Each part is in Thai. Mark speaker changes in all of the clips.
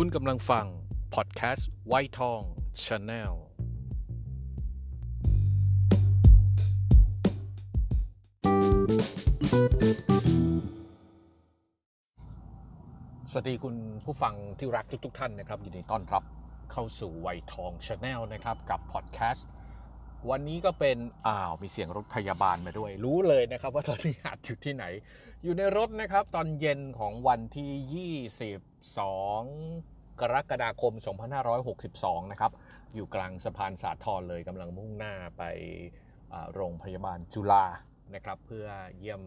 Speaker 1: คุณกำลังฟัง พอดแคสต์วัยทอง Channel สวัสดีคุณผู้ฟังที่รักทุกท่านนะครับ ยินดีต้อนรับเข้าสู่วัยทอง Channel นะครับ กับพอดแคสต์วันนี้ก็เป็น อ้าว มีเสียงรถพยาบาลมาด้วย รู้เลยนะครับว่าตอนนี้อาจอยู่ที่ไหน อยู่ในรถนะครับ ตอนเย็นของวันที่ 22กรกฎาคม 2562 นะครับ อยู่กลางสะพานสาทรเลยกำลังมุ่งหน้าไปโรงพยาบาลจุฬานะครับ เพื่อเยี่ยม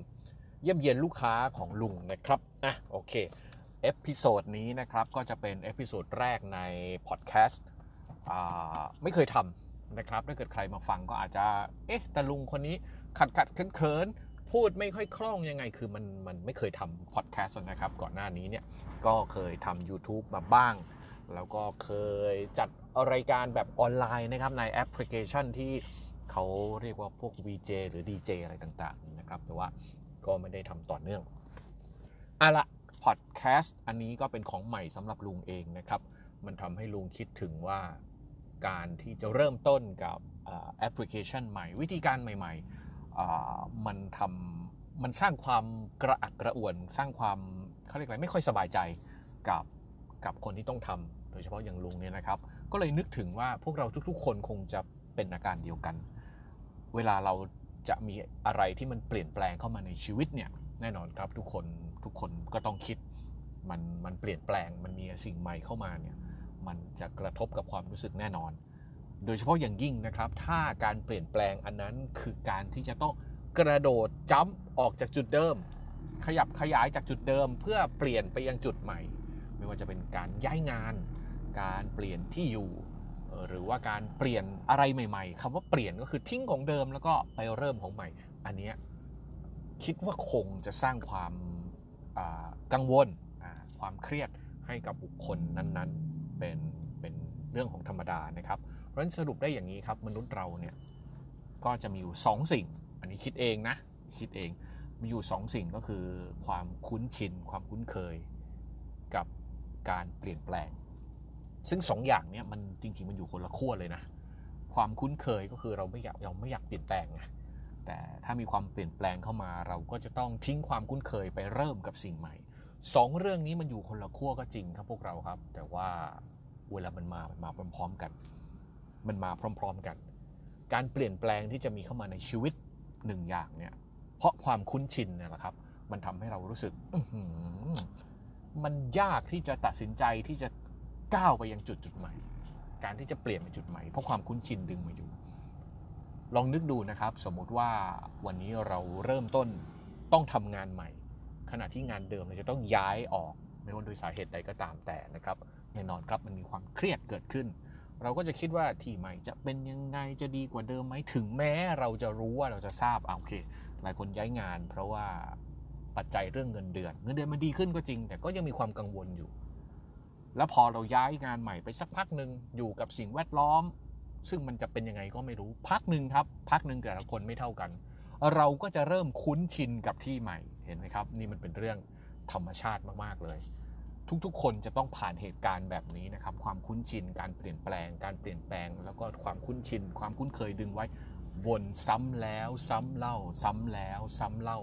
Speaker 1: เยี่ยมเยียนลูกค้าของลุงนะครับอะโอเค episode นี้นะครับก็จะเป็น episode แรกในพอดแคสต์ไม่เคยทำนะครับถ้าเกิดใครมาฟังก็อาจจะ เอ๊ะแต่ลุงคนนี้ขัดขัดเขินเขิน พูดไม่ค่อยคล่องยังไง คือมันมันไม่เคยทำพอดแคสต์นะครับ ก่อนหน้านี้เนี่ยก็เคยทำ YouTube มาบ้าง แล้วก็เคยจัดรายการแบบออนไลน์นะครับ ในแอปพลิเคชันที่เขาเรียกว่าพวก VJ หรือ DJ อะไรต่างๆนะครับ แต่ว่าก็ไม่ได้ทำต่อเนื่องอะละพอดแคสต์อันนี้ก็เป็นของใหม่สำหรับลุงเองนะครับ มันทำให้ลุงคิดถึงว่าการที่จะเริ่มต้นกับแอปพลิเคชันใหม่ วิธีการใหม่ ๆ มันทำมันสร้างความกระอักกระอ่วน สร้างความเขาเรียกอะไรไม่ค่อยสบายใจกับกับคนที่ต้องทำโดยเฉพาะอย่างลุงเนี่ยนะครับ ก็เลยนึกถึงว่าพวกเราทุก ๆ คนคงจะเป็นอาการเดียวกัน เวลาเราจะมีอะไรที่มันเปลี่ยนแปลงเข้ามาในชีวิตเนี่ยแน่นอนครับทุกคนทุกคนก็ต้องคิดมันมันเปลี่ยนแปลงมันมีสิ่งใหม่เข้ามาเนี่ยมันจะกระทบกับความรู้สึกแน่นอน โดยเฉพาะอย่างยิ่งนะครับ ถ้าการเปลี่ยนแปลงอันนั้นคือการที่จะต้องกระโดดจัมออกจากจุดเดิม ขยับขยายจากจุดเดิม เพื่อเปลี่ยนไปยังจุดใหม่ ไม่ว่าจะเป็นการย้ายงาน การเปลี่ยนที่อยู่หรือว่าการเปลี่ยนอะไรใหม่ ๆคำว่าเปลี่ยนก็คือทิ้งของเดิมแล้วก็ไปเริ่มของใหม่ อันนี้คิดว่าคงจะสร้างความกังวลความเครียดให้กับบุคคลนั้นๆเป็นเป็น เรื่องของธรรมดานะครับเพราะฉะนั้นสรุปได้อย่างนี้ครับมนุษย์เราเนี่ยก็จะมีอยู่ 2สสิ่ง อันนี้คิดเองนะคิดเองมีอยู่2สสิ่งก็คือความคุ้นชิน ความคุ้นเคยกับการเปลี่ยนแปลง ซึ่ง 2ออย่างเนี้มันจริงๆมันอยู่คนละขั้วเลยนะความคุ้นเคยก็คือเราไม่อยากเราไม่อยากเปลี่ยนแปลงไงแต่ถ้ามีความเปลี่ยนแปลงเข้ามา เราก็จะต้องทิ้งความคุ้นเคยไปเริ่มกับสิ่งใหม่สองเรื่องนี้มันอยู่คนละขั้วก็จริงครับพวกเราครับ แต่ว่า เวลามันมามันมาพร้อมๆกัน มันมาพร้อม ๆกัน การเปลี่ยนแปลงที่จะมีเข้ามาในชีวิตหนึ่งอย่างเนี่ย เพราะความคุ้นชินเนี่ยแหละครับ มันทำให้เรารู้สึกมันยากที่จะตัดสินใจที่จะก้าวไปยังจุดจุดใหม่ การที่จะเปลี่ยนไปจุดใหม่เพราะความคุ้นชินดึงมาอยู่ ลองนึกดูนะครับ สมมุติว่าวันนี้เราเริ่มต้นต้องทำงานใหม่ ขณะที่งานเดิมเราจะต้องย้ายออก ไม่ว่าโดยสาเหตุใดก็ตามแต่นะครับแน่นอนครับมันมีความเครียดเกิดขึ้น เราก็จะคิดว่าที่ใหม่จะเป็นยังไงจะดีกว่าเดิมไหมถึงแม้เราจะรู้ว่าเราจะทราบโอเค หลายคนย้ายงาน เพราะว่าปัจจัยเรื่องเงินเดือน เงินเดือนมันดีขึ้นก็จริง แต่ก็ยังมีความกังวลอยู่ แล้วพอเราย้ายงานใหม่ไปสักพักหนึ่งอยู่กับสิ่งแวดล้อม ซึ่งมันจะเป็นยังไงก็ไม่รู้พักหนึ่งครับ พักหนึ่งแต่ละคนไม่เท่ากัน เราก็จะเริ่มคุ้นชินกับที่ใหม่เห็นไหมครับ นี่มันเป็นเรื่องธรรมชาติมากๆเลย ทุกๆ คนจะต้องผ่านเหตุการณ์แบบนี้นะครับ ความคุ้นชิน การเปลี่ยนแปลง การเปลี่ยนแปลง แล้วก็ความคุ้นชิน ความคุ้นเคยดึงไว้ วนซ้ำแล้วซ้ำเล่า ซ้ำแล้วซ้ำเล่า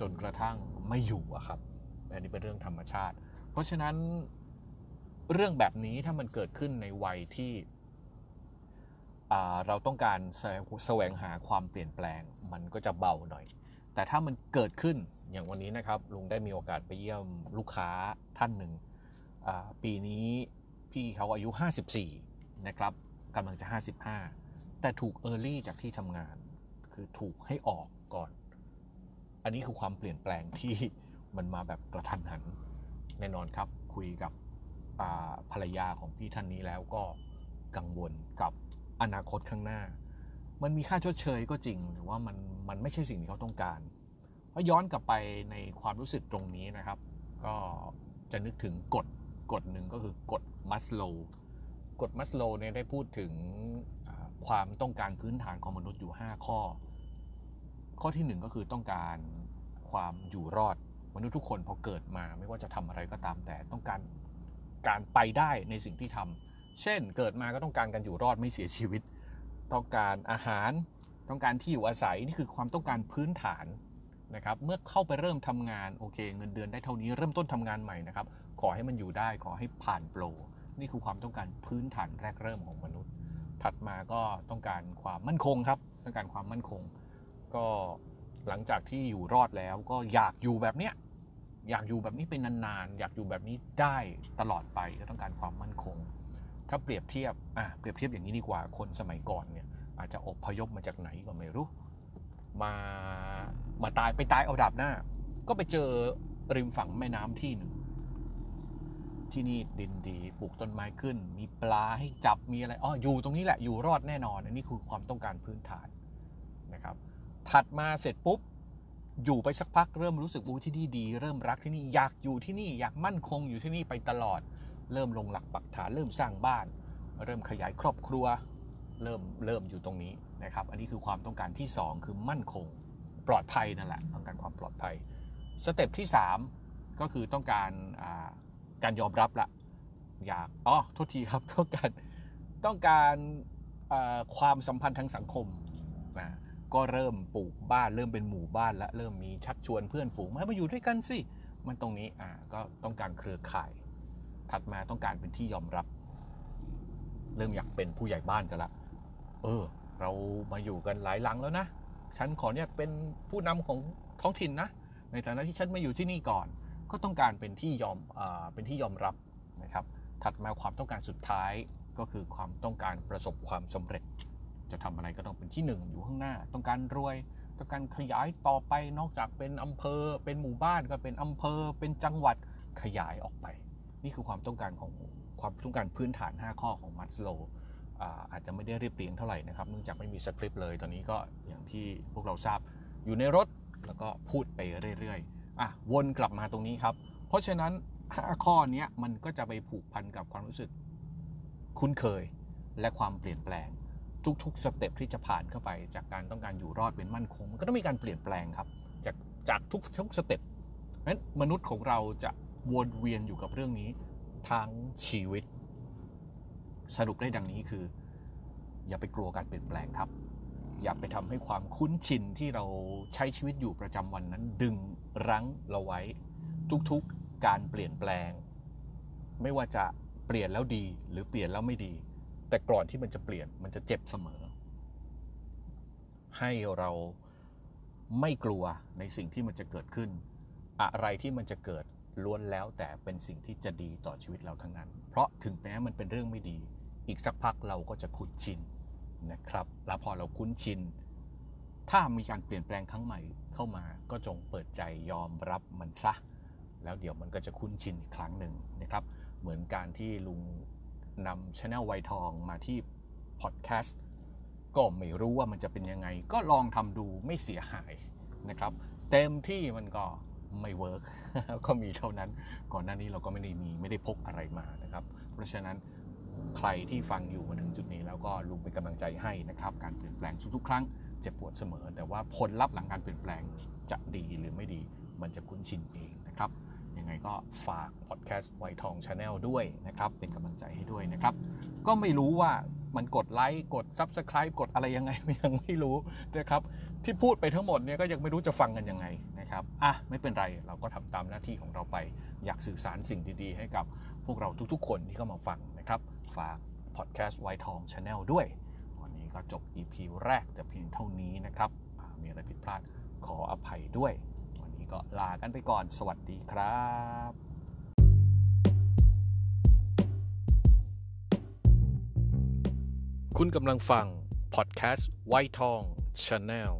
Speaker 1: จนกระทั่งไม่อยู่อะครับ อันนี้เป็นเรื่องธรรมชาติ เพราะฉะนั้นเรื่องแบบนี้ถ้ามันเกิดขึ้นในวัยที่เราต้องการแสวงหาความเปลี่ยนแปลง มันก็จะเบาหน่อย แต่ถ้ามันเกิดขึ้น อย่างวันนี้นะครับลุงได้มีโอกาสไปเยี่ยมลูกค้าท่านหนึ่งปีนี้พี่เขาอายุ 54 นะครับกำลังจะ 55 แต่ถูกเออร์ลี่จากที่ทำงาน คือถูกให้ออกก่อน อันนี้คือความเปลี่ยนแปลงที่มันมาแบบกระทันหันแน่นอนครับ คุยกับภรรยาของพี่ท่านนี้แล้วก็กังวลกับอนาคตข้างหน้า มันมีค่าชดเชยก็จริงแต่ว่ามันมันไม่ใช่สิ่งที่เขาต้องการ พอย้อนกลับไปในความรู้สึกตรงนี้นะครับ ก็จะนึกถึงกฎกฎหนึ่งก็คือกฎมัสโลกฎมัสโลเนี่ยได้พูดถึงความต้องการพื้นฐานของมนุษย์อยู่ 5 ข้อ ข้อที่ 1 ก็คือต้องการความอยู่รอด มนุษย์ทุกคนพอเกิดมาไม่ว่าจะทำอะไรก็ตามแต่ต้องการการไปได้ในสิ่งที่ทำเช่นเกิดมาก็ต้องการการอยู่รอดไม่เสียชีวิต ต้องการอาหาร ต้องการที่อยู่อาศัยนี่คือความต้องการพื้นฐาน นะครับเมื่อเข้าไปเริ่มทำงานโอเค เงินเดือนได้เท่านี้เริ่มต้นทำงานใหม่นะครับขอให้มันอยู่ได้ขอให้ผ่านโปรนี่คือความต้องการพื้นฐานแรกเริ่มของมนุษย์ ถัดมาก็ต้องการความมั่นคงครับ ต้องการความมั่นคง ก็หลังจากที่อยู่รอดแล้วก็อยากอยู่แบบเนี้ยอยากอยู่แบบนี้เป็นนานๆ อยากอยู่แบบนี้ได้ตลอดไปก็ต้องการความมั่นคง ถ้าเปรียบเทียบอะเปรียบเทียบอย่างนี้ดีกว่าคนสมัยก่อนเนี่ยอาจจะอบพยพมาจากไหนก็ไม่รู้ มามาตายไปตายเอาดับหน้า ก็ไปเจอริมฝั่งแม่น้ำที่หนึ่งที่นี่ดินดีปลูกต้นไม้ขึ้น มีปลาให้จับมีอะไรอ๋ออยู่ตรงนี้แหละอยู่รอดแน่นอนอันนี้คือความต้องการพื้นฐานนะครับ ถัดมาเสร็จปุ๊บอยู่ไปสักพักเริ่มรู้สึกอู้ที่นี่ดี เริ่มรักที่นี่อยากอยู่ที่นี่อยากมั่นคงอยู่ที่นี่ไปตลอด เริ่มลงหลักปักฐานเริ่มสร้างบ้าน เริ่มขยายครอบครัว เริ่มเริ่มอยู่ตรงนี้ นะครับ อันนี้คือความต้องการที่ 2 คือมั่นคงปลอดภัยนั่นแหละต้องการความปลอดภัย สเต็ปที่ 3 ก็คือต้องการการยอมรับละอยากอ๋อโทษทีครับต้องการต้องการความสัมพันธ์ทางสังคมนะก็เริ่มปลูกบ้านเริ่มเป็นหมู่บ้านและเริ่มมีชักชวนเพื่อนฝูงมามาอยู่ด้วยกันสิมันตรงนี้อ่าก็ต้องการเครือข่าย ถัดมาต้องการเป็นที่ยอมรับ เริ่มอยากเป็นผู้ใหญ่บ้านกันละ เออ เรามาอยู่กันหลายหลังแล้วนะ ฉันขอเนี่ยเป็นผู้นำของท้องถิ่นนะ ในฐานะที่ฉันมาอยู่ที่นี่ก่อน ก็ต้องการเป็นที่ยอมเป็นที่ยอมรับนะครับ ถัดมาความต้องการสุดท้ายก็คือความต้องการประสบความสำเร็จ จะทำอะไรก็ต้องเป็นที่หนึ่งอยู่ข้างหน้า ต้องการรวย ต้องการขยายต่อไป นอกจากเป็นอำเภอ เป็นหมู่บ้านก็เป็นอำเภอ เป็นจังหวัด ขยายออกไป นี่คือความต้องการของความต้องการพื้นฐาน 5 ข้อของมาสโลว์ อาจจะไม่ได้เรียบเรียงเท่าไหร่นะครับเนื่องจากไม่มีสคริปต์เลย ตอนนี้ก็อย่างที่พวกเราทราบอยู่ในรถแล้วก็พูดไปเรื่อยๆอะวนกลับมาตรงนี้ครับ เพราะฉะนั้น 5 ข้อนี้มันก็จะไปผูกพันกับความรู้สึกคุ้นเคยและความเปลี่ยนแปลง ทุกๆ step ที่จะผ่านเข้าไป จากการต้องการอยู่รอดเป็นมั่นคง มันก็ต้องมีการเปลี่ยนแปลงครับ จากจากทุกทุก stepนั้นมนุษย์ของเราจะวนเวียนอยู่กับเรื่องนี้ทั้งชีวิต สรุปได้ดังนี้คือ อย่าไปกลัวการเปลี่ยนแปลงครับ อย่าไปทำให้ความคุ้นชินที่เราใช้ชีวิตอยู่ประจำวันนั้น ดึงรั้งเราไว้ ทุกๆการเปลี่ยนแปลง ไม่ว่าจะเปลี่ยนแล้วดีหรือเปลี่ยนแล้วไม่ดี แต่ก่อนที่มันจะเปลี่ยนมันจะเจ็บเสมอ ให้เราไม่กลัวในสิ่งที่มันจะเกิดขึ้น อะไรที่มันจะเกิด ล้วนแล้วแต่เป็นสิ่งที่จะดีต่อชีวิตเราทั้งนั้น เพราะถึงแม้มันเป็นเรื่องไม่ดี อีกสักพักเราก็จะคุ้นชินนะครับ แล้วพอเราคุ้นชิน ถ้ามีการเปลี่ยนแปลงครั้งใหม่เข้ามา ก็จงเปิดใจยอมรับมันซะ แล้วเดี๋ยวมันก็จะคุ้นชินอีกครั้งหนึ่งนะครับ เหมือนการที่ลุงนำช anel ไวทองมาที่พอดแคสต์ ก็ไม่รู้ว่ามันจะเป็นยังไง ก็ลองทำดูไม่เสียหายนะครับ เต็มที่มันก็ ไม่ work ก็มีเท่านั้น ก่อนหน้านี้เราก็ไม่ได้มีไม่ได้พกอะไรมานะครับ เพราะฉะนั้นใครที่ฟังอยู่มาถึงจุดนี้แล้วก็ลุงเป็นกำลังใจให้นะครับ การเปลี่ยนแปลงทุกๆครั้งเจ็บปวดเสมอ แต่ว่าผลลัพธ์หลังการเปลี่ยนแปลงจะดีหรือไม่ดีมันจะคุ้นชินเองนะครับยังไงก็ฝากพอดแคสต์วัยทอง Channel ด้วยนะครับ เป็นกำลังใจให้ด้วยนะครับ ก็ไม่รู้ว่า มันกดไลค์กด Subscribe กดอะไรยังไงยังไม่รู้นะครับ ที่พูดไปทั้งหมดเนี่ยก็ยังไม่รู้จะฟังกันยังไงนะครับอะไม่เป็นไรเราก็ทำตามหน้าที่ของเราไป อยากสื่อสารสิ่งดีๆ ให้กับพวกเราทุกๆ คนที่เข้ามาฟังนะครับ ฝากพอดแคสต์ไวทองชาแนลด้วย วันนี้ก็จบ EP แรกแต่เพียงเท่านี้นะครับมีอะไรผิดพลาดขออภัยด้วย วันนี้ก็ลากันไปก่อน สวัสดีครับ คุณกำลังฟัง พอดแคสต์ไวทองชาแนล